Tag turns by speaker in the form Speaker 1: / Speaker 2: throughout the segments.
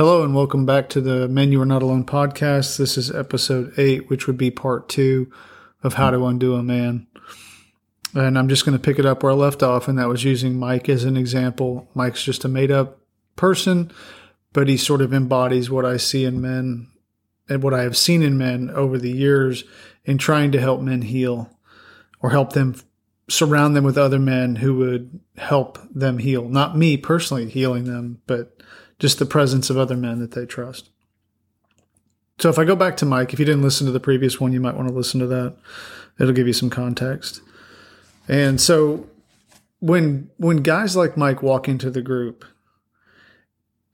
Speaker 1: Hello and welcome back to the Men You Are Not Alone podcast. This is episode eight, which would be part two of How to Undo a Man. And I'm just going to pick it up where I left off, and that was using Mike as an example. Mike's just a made up person, but he sort of embodies what I see in men and what I have seen in men over the years in trying to help men heal or help them surround them with other men who would help them heal. Not me personally healing them, but just the presence of other men that they trust. So if I go back to Mike, if you didn't listen to the previous one, you might want to listen to that. It'll give you some context. And so when when guys like Mike walk into the group,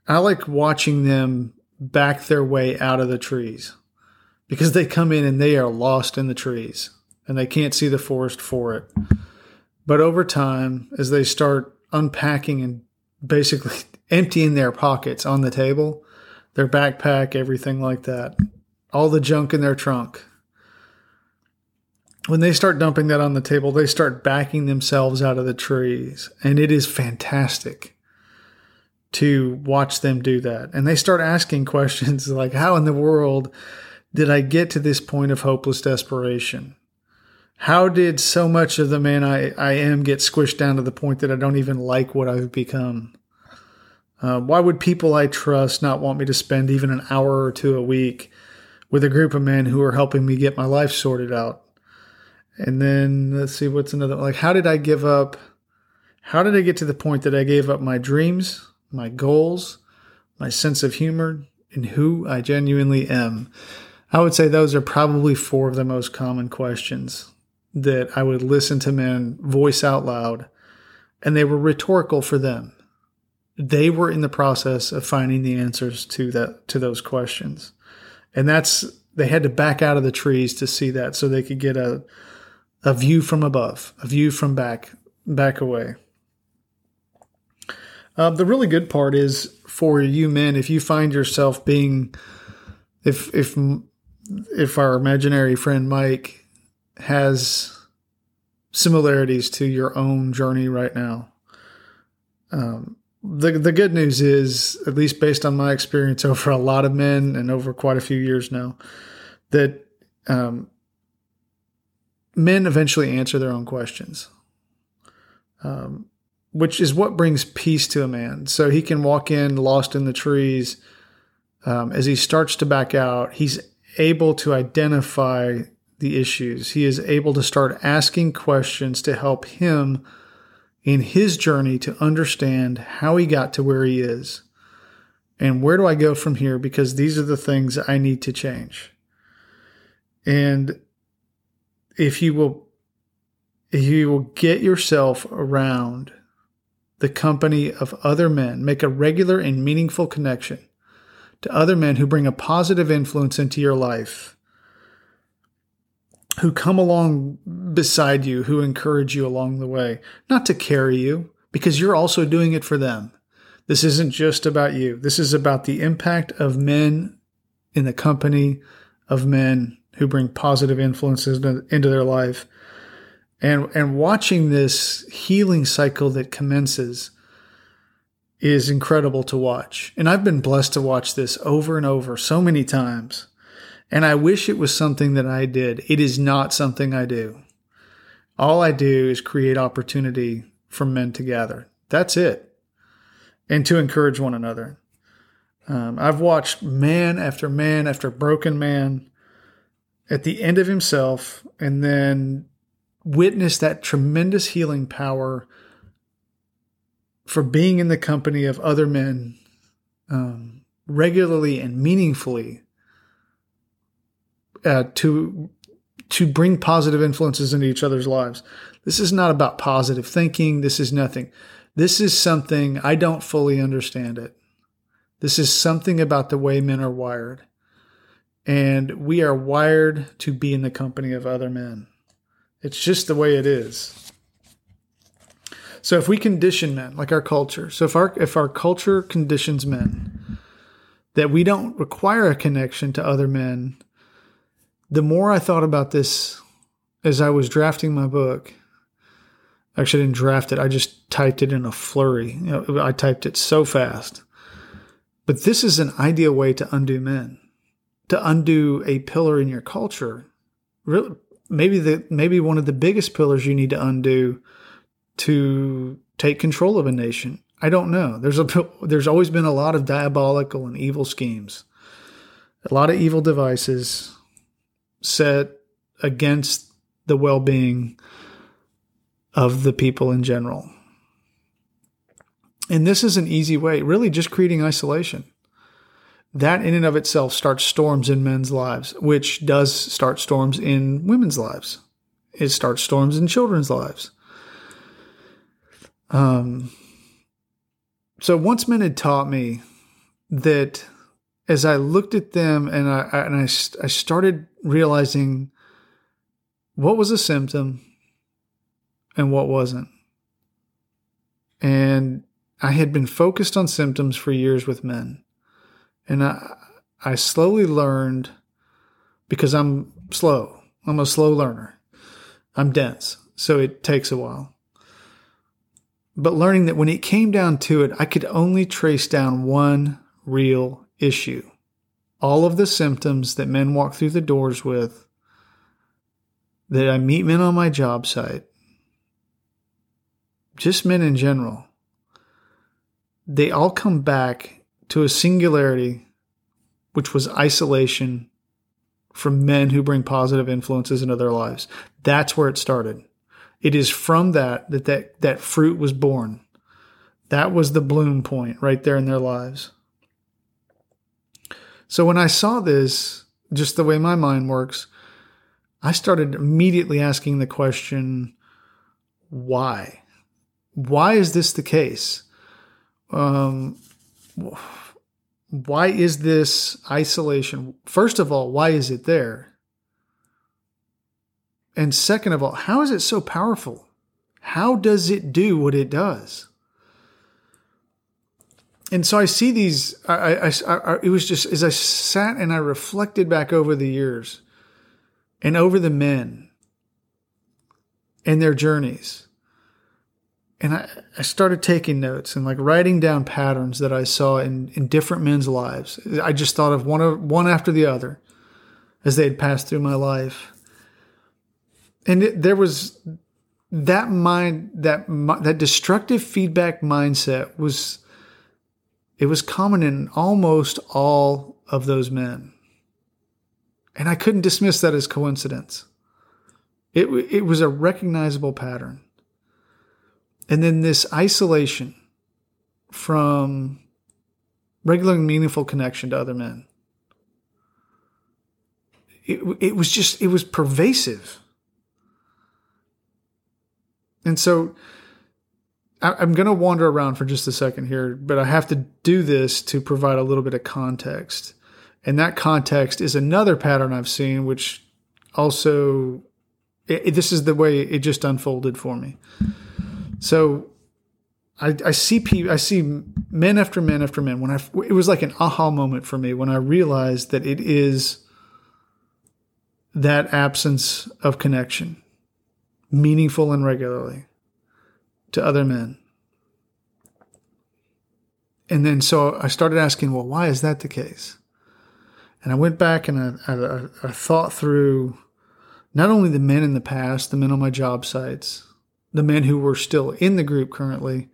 Speaker 1: I like watching them back their way out of the trees because they come in and they are lost in the trees and they can't see the forest for it. But over time, as they start unpacking and basically emptying their pockets on the table, their backpack, everything like that, all the junk in their trunk. When they start dumping that on the table, they start backing themselves out of the trees. And it is fantastic to watch them do that. And they start asking questions like, How in the world did I get to this point of hopeless desperation? How did so much of the man I, I am get squished down to the point that I don't even like what I've become? Uh, why would people I trust not want me to spend even an hour or two a week with a group of men who are helping me get my life sorted out? And then let's see what's another like how did I give up how did I get to the point that I gave up my dreams, my goals, my sense of humor, and who I genuinely am? I would say those are probably four of the most common questions that I would listen to men voice out loud, and they were rhetorical for them they were in the process of finding the answers to that to those questions. And that's they had to back out of the trees to see that so they could get a a view from above a view from back back away. Uh, the really good part is for you men if you find yourself being if if if our imaginary friend mike has similarities to your own journey right now um, the the good news is, at least based on my experience over a lot of men and over quite a few years now, that um, men eventually answer their own questions, um, which is what brings peace to a man. So he can walk in lost in the trees. Um, as he starts to back out, he's able to identify the issues. He is able to start asking questions to help him in his journey to understand how he got to where he is and where do I go from here because these are the things I need to change. And if you will if you will get yourself around the company of other men, make a regular and meaningful connection to other men who bring a positive influence into your life who come along beside you, who encourage you along the way, not to carry you, because you're also doing it for them. This isn't just about you. This is about the impact of men in the company of men who bring positive influences into their life. And, and watching this healing cycle that commences is incredible to watch. And I've been blessed to watch this over and over so many times. And I wish it was something that I did. It is not something I do. All I do is create opportunity for men to gather. That's it. And to encourage one another. Um, I've watched man after man after broken man at the end of himself and then witness that tremendous healing power for being in the company of other men um, regularly and meaningfully uh, to to bring positive influences into each other's lives. This is not about positive thinking. This is nothing. This is something I don't fully understand it. This is something about the way men are wired. And we are wired to be in the company of other men. It's just the way it is. So if we condition men like our culture, so if our if our culture conditions men that we don't require a connection to other men the more I thought about this as I was drafting my book, actually I didn't draft it, I just typed it in a flurry. You know, I typed it so fast. But this is an ideal way to undo men, to undo a pillar in your culture. Really, maybe the maybe one of the biggest pillars you need to undo to take control of a nation. I don't know. There's a there's always been a lot of diabolical and evil schemes, a lot of evil devices set against the well-being of the people in general. And this is an easy way, really just creating isolation. That in and of itself starts storms in men's lives, which does start storms in women's lives. It starts storms in children's lives. Um, so once men had taught me that as I looked at them and I, and I, I started realizing what was a symptom and what wasn't. And I had been focused on symptoms for years with men. And I, I slowly learned because I'm slow. I'm a slow learner. I'm dense. So it takes a while. But learning that when it came down to it, I could only trace down one real issue. All of the symptoms that men walk through the doors with, that I meet men on my job site, just men in general, they all come back to a singularity, which was isolation from men who bring positive influences into their lives. That's where it started. It is from that that that, that fruit was born. That was the bloom point right there in their lives. So when I saw this, just the way my mind works, I started immediately asking the question, why? Why is this the case? Um, why is this isolation? First of all, why is it there? And second of all, how is it so powerful? How does it do what it does? And so I see these. I, I, I, it was just as I sat and I reflected back over the years and over the men and their journeys and I, I started taking notes and like writing down patterns that I saw in, in different men's lives. I just thought of one of one after the other as they had passed through my life. And it, there was that mind that that destructive feedback mindset was it was common in almost all of those men. And I couldn't dismiss that as coincidence. It it was a recognizable pattern. And then this isolation from regular and meaningful connection to other men. It, it was just, it was pervasive. And so I, am going to wander around for just a second here, but I have to do this to provide a little bit of context. And that context is another pattern I've seen, which also, it, this is the way it just unfolded for me. So I, I see people, I see men after men after men. When I, it was like an aha moment for me when I realized that it is that absence of connection, meaningful and regularly, to other men. And then so I started asking, well, why is that the case? And I went back and I, I, I thought through not only the men in the past, the men on my job sites, the men who were still in the group currently.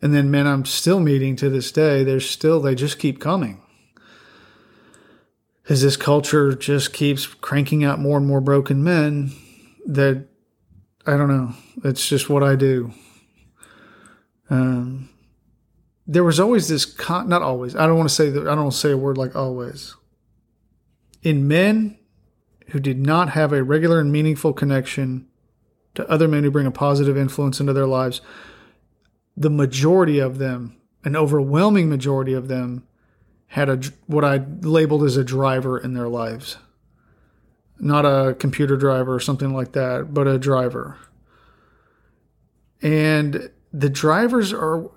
Speaker 1: And then men I'm still meeting to this day, they're still, they just keep coming. As this culture just keeps cranking out more and more broken men, that I don't know, it's just what I do. Um, there was always this, con- not always, I don't want to say that, I don't want to say a word like always. In men who did not have a regular and meaningful connection to other men who bring a positive influence into their lives, the majority of them, an overwhelming majority of them, had a what I labeled as a driver in their lives. Not a computer driver or something like that, but a driver. And the drivers are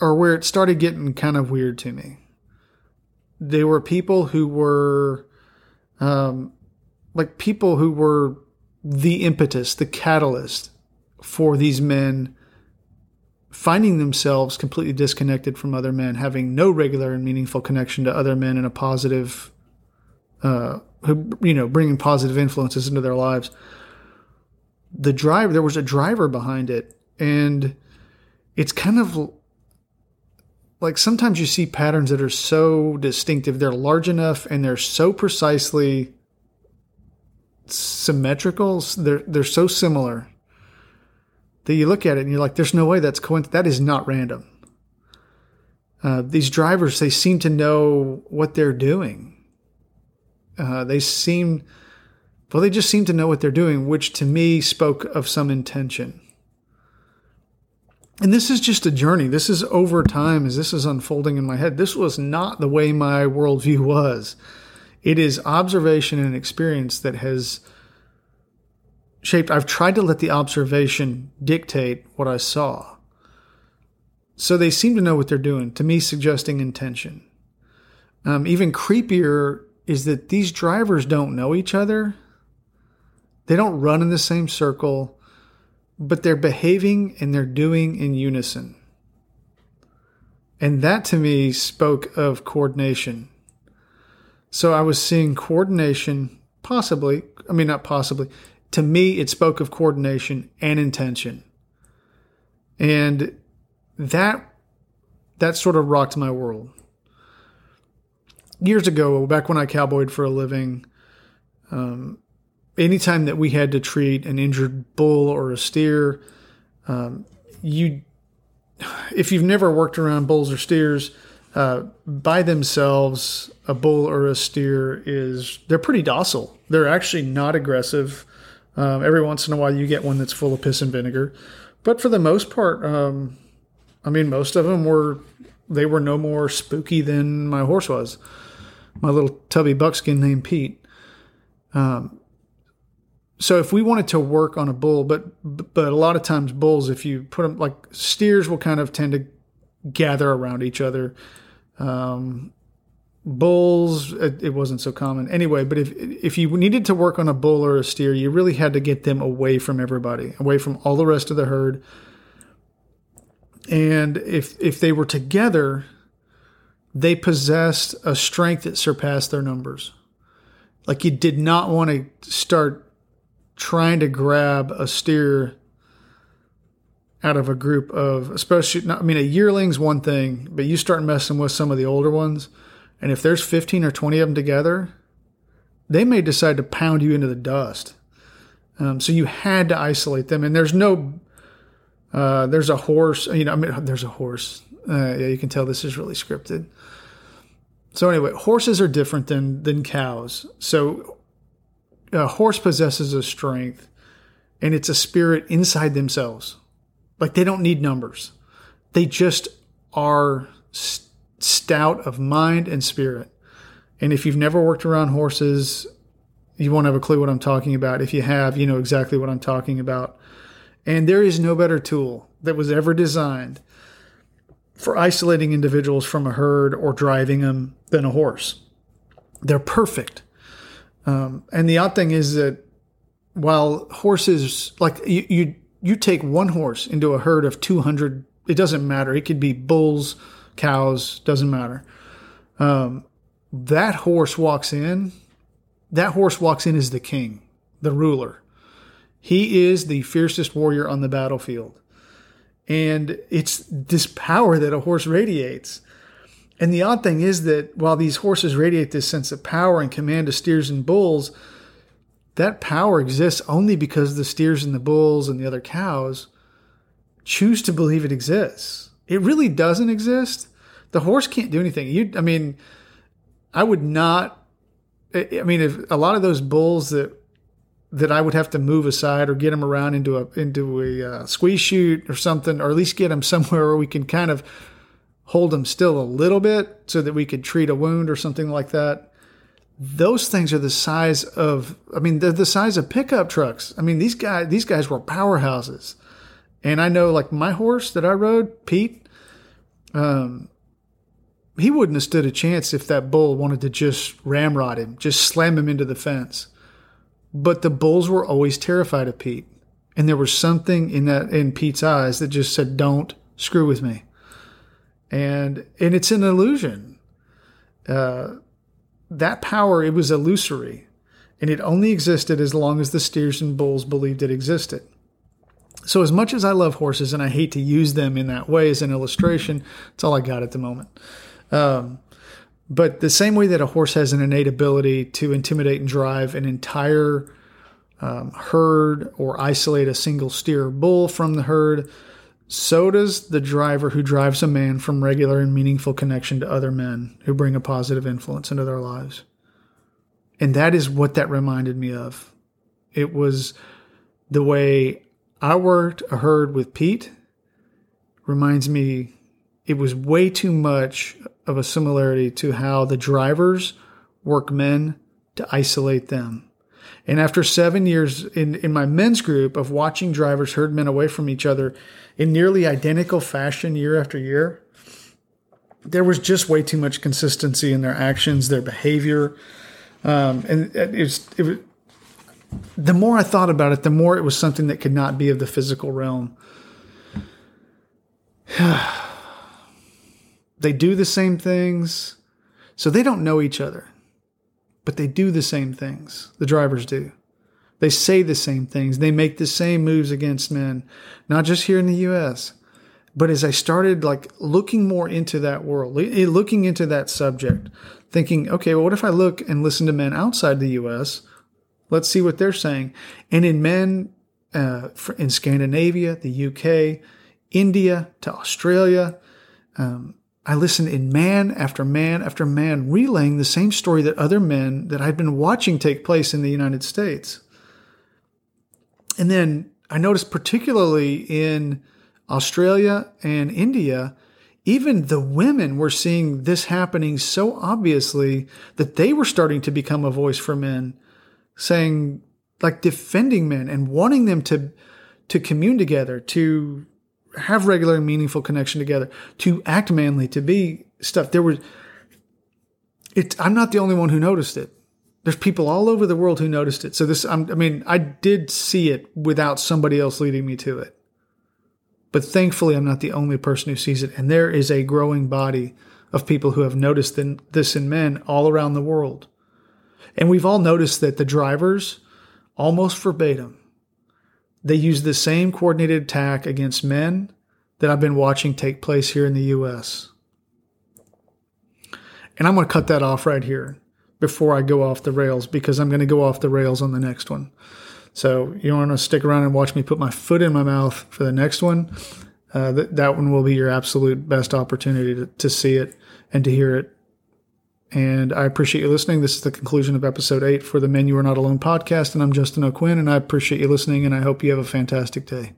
Speaker 1: are where it started getting kind of weird to me. They were people who were um, like people who were the impetus, the catalyst for these men finding themselves completely disconnected from other men, having no regular and meaningful connection to other men in a positive, uh, you know, bringing positive influences into their lives. The driver, there was a driver behind it, and it's kind of like sometimes you see patterns that are so distinctive, they're large enough and they're so precisely symmetrical, they're they're so similar that you look at it and you're like, there's no way that's coincidence. That is not random. Uh, these drivers, they seem to know what they're doing. Uh, they seem, well, they just seem to know what they're doing, which to me spoke of some intention. And this is just a journey. This is over time as this is unfolding in my head. This was not the way my worldview was. It is observation and experience that has shaped. I've tried to let the observation dictate what I saw. So they seem to know what they're doing, to me, suggesting intention. Um, even creepier is that these drivers don't know each other. They don't run in the same circle, but they're behaving and they're doing in unison. And that to me spoke of coordination. So I was seeing coordination, possibly, I mean, not possibly, to me, it spoke of coordination and intention. And that that sort of rocked my world. Years ago, back when I cowboyed for a living, um, anytime that we had to treat an injured bull or a steer, um, you, if you've never worked around bulls or steers, uh, by themselves, a bull or a steer is they're pretty docile. They're actually not aggressive. Um, every once in a while, you get one that's full of piss and vinegar, but for the most part, um, I mean, most of them were they were no more spooky than my horse was. My little tubby buckskin named Pete. Um, so if we wanted to work on a bull, but but a lot of times bulls, if you put them like steers, will kind of tend to gather around each other. Um, bulls it, it, wasn't so common anyway but if if you needed to work on a bull or a steer you really had to get them away from everybody away from all the rest of the herd and if if they were together they possessed a strength that surpassed their numbers like you did not want to start trying to grab a steer out of a group of especially not, i mean a yearling's one thing but you start messing with some of the older ones and if there's 15 or 20 of them together, they may decide to pound you into the dust. Um, so you had to isolate them. And there's no, uh, there's a horse, you know, I mean, there's a horse. Uh, yeah, you can tell this is really scripted. So anyway, horses are different than than cows. So a horse possesses a strength, and it's a spirit inside themselves. Like they don't need numbers; they just are st- stout of mind and spirit. And if you've never worked around horses, you won't have a clue what I'm talking about. If you have, you know exactly what I'm talking about. And there is no better tool that was ever designed for isolating individuals from a herd or driving them than a horse. They're perfect. Um, and the odd thing is that while horses, like you, you, you take one horse into a herd of 200, it doesn't matter. It could be bulls, cows, doesn't matter. Um, that horse walks in, that horse walks in as the king, the ruler. He is the fiercest warrior on the battlefield. And it's this power that a horse radiates. And the odd thing is that while these horses radiate this sense of power and command of steers and bulls, that power exists only because the steers and the bulls and the other cows choose to believe it exists. It really doesn't exist. The horse can't do anything. You, I mean, I would not. I mean, if a lot of those bulls that that I would have to move aside or get him around into a into a uh, squeeze chute or something, or at least get him somewhere where we can kind of hold him still a little bit so that we could treat a wound or something like that. Those things are the size of. I mean, they're the size of pickup trucks. I mean, these guys these guys were powerhouses. And I know, like my horse that I rode, Pete, um, he wouldn't have stood a chance if that bull wanted to just ramrod him, just slam him into the fence. But the bulls were always terrified of Pete. And there was something in that in Pete's eyes that just said, Don't screw with me. And and it's an illusion. Uh, that power it was illusory, and it only existed as long as the steers and bulls believed it existed. So as much as I love horses and I hate to use them in that way as an illustration, it's all I got at the moment. Um, but the same way that a horse has an innate ability to intimidate and drive an entire um, herd or isolate a single steer or bull from the herd, so does the driver who drives a man from regular and meaningful connection to other men who bring a positive influence into their lives. And that is what that reminded me of. It was the way I worked a herd with Pete, reminds me it was way too much of a similarity to how the drivers work men to isolate them. And after seven years in, in my men's group of watching drivers herd men away from each other in nearly identical fashion year after year, there was just way too much consistency in their actions, their behavior. Um, and it was, it was, the more I thought about it, the more it was something that could not be of the physical realm. they do the same things. So they don't know each other, but they do the same things. The drivers do. They say the same things. They make the same moves against men, not just here in the US. But as I started like looking more into that world, looking into that subject, thinking, okay, well, what if I look and listen to men outside the US? Let's see what they're saying. And in men uh, in Scandinavia, the UK, India to Australia, um, I listened in man after man after man relaying the same story that other men that I'd been watching take place in the United States. And then I noticed, particularly in Australia and India, even the women were seeing this happening so obviously that they were starting to become a voice for men, saying, like defending men and wanting them to to commune together, to have regular and meaningful connection together, to act manly, to be stuff. There was, it, I'm not the only one who noticed it. There's people all over the world who noticed it. So this, I'm, I mean, I did see it without somebody else leading me to it. But thankfully, I'm not the only person who sees it. And there is a growing body of people who have noticed this in men all around the world. And we've all noticed that the drivers, almost verbatim, they use the same coordinated attack against men that I've been watching take place here in the US. And I'm going to cut that off right here before I go off the rails because I'm going to go off the rails on the next one. So you want to stick around and watch me put my foot in my mouth for the next one. Uh, th- that one will be your absolute best opportunity to, to see it and to hear it and I appreciate you listening. This is the conclusion of episode eight for the Men You Are Not Alone podcast. And I'm Justin O'Quinn, and I appreciate you listening, and I hope you have a fantastic day.